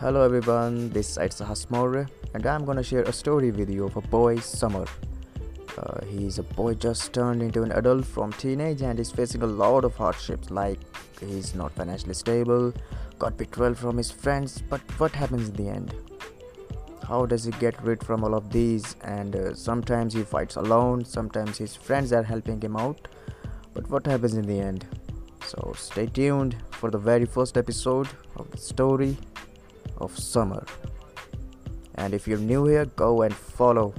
Hello everyone, this is Sahas and I'm gonna share a story with you of a boy, Summer. Uh, he's a boy just turned into an adult from teenage and is facing a lot of hardships like he's not financially stable, got betrayal from his friends, but what happens in the end? How does he get rid from all of these? And uh, sometimes he fights alone, sometimes his friends are helping him out, but what happens in the end? So stay tuned for the very first episode of the story of summer. And if you're new here, go and follow